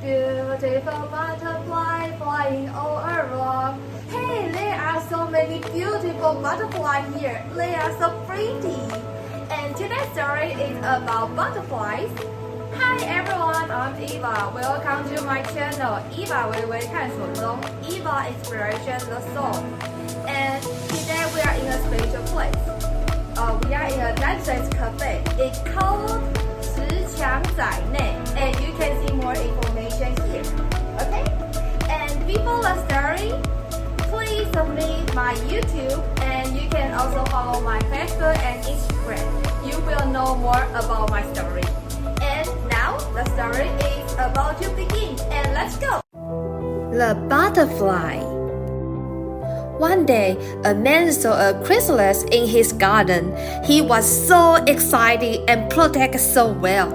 Beautiful butterfly flying all around. Hey, there are so many beautiful butterflies here. They are so pretty. And today's story is about butterflies. Hi everyone, I'm Eva. Welcome to my channel, Eva 微微探索中 Eva Inspiration the Soul. And today we are in a special place. Uh, we are in a Dances Cafe. My YouTube and you can also follow my Facebook and Instagram. You will know more about my story. And now the story is about to begin and let's go. The butterfly. One day, a man saw a chrysalis in his garden. He was so excited and protected so well.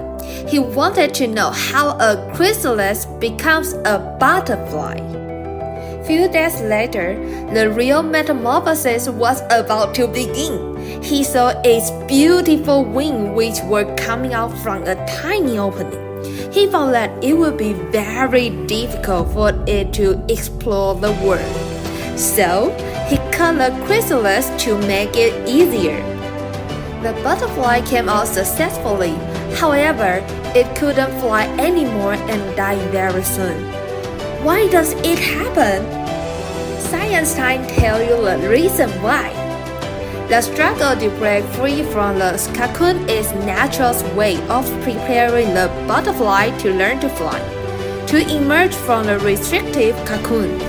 He wanted to know how a chrysalis becomes a butterfly. Few days later, the real metamorphosis was about to begin. He saw its beautiful wings which were coming out from a tiny opening. He found that it would be very difficult for it to explore the world. So, he cut the chrysalis to make it easier. The butterfly came out successfully. However, it couldn't fly anymore and died very soon. Why does it happen? Science time tell you the reason why. The struggle to break free from the cocoon is nature's way of preparing the butterfly to learn to fly. To emerge from the restrictive cocoon,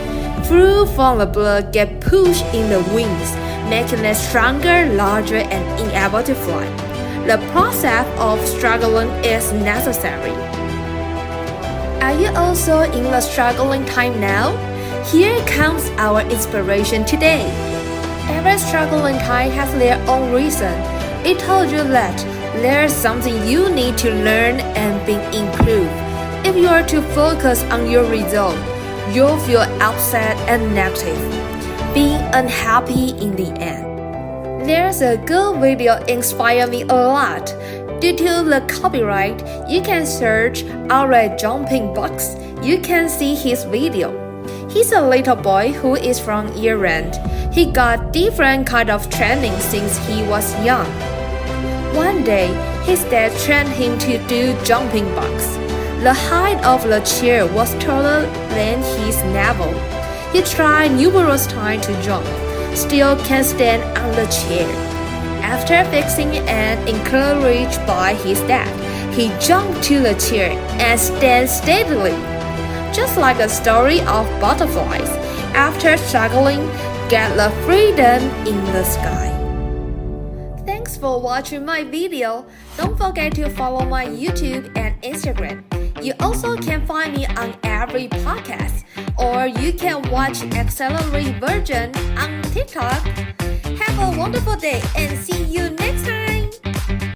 fluid from the blood get pushed in the wings, making them stronger, larger, and able to fly. The process of struggling is necessary. Are you also in the struggling time now? Here comes our inspiration today. Every struggling time has their own reason. It told you that there's something you need to learn and be improved. If you are to focus on your result, you'll feel upset and negative, being unhappy in the end. There's a good video inspire me a lot. Due to the copyright, you can search Arat Jumping Box. You can see his video. He's a little boy who is from Iran. He got different kind of training since he was young. One day, his dad trained him to do jumping box. The height of the chair was taller than his navel. He tried numerous times to jump, still can't stand on the chair. After fixing and encouraged by his dad, he jumped to the chair and stand steadily. Just like a story of butterflies, after struggling, get the freedom in the sky. Thanks for watching my video. Don't forget to follow my YouTube and Instagram. You also can find me on every podcast, or you can watch accelerated version on TikTok. Have a wonderful day and see you next time.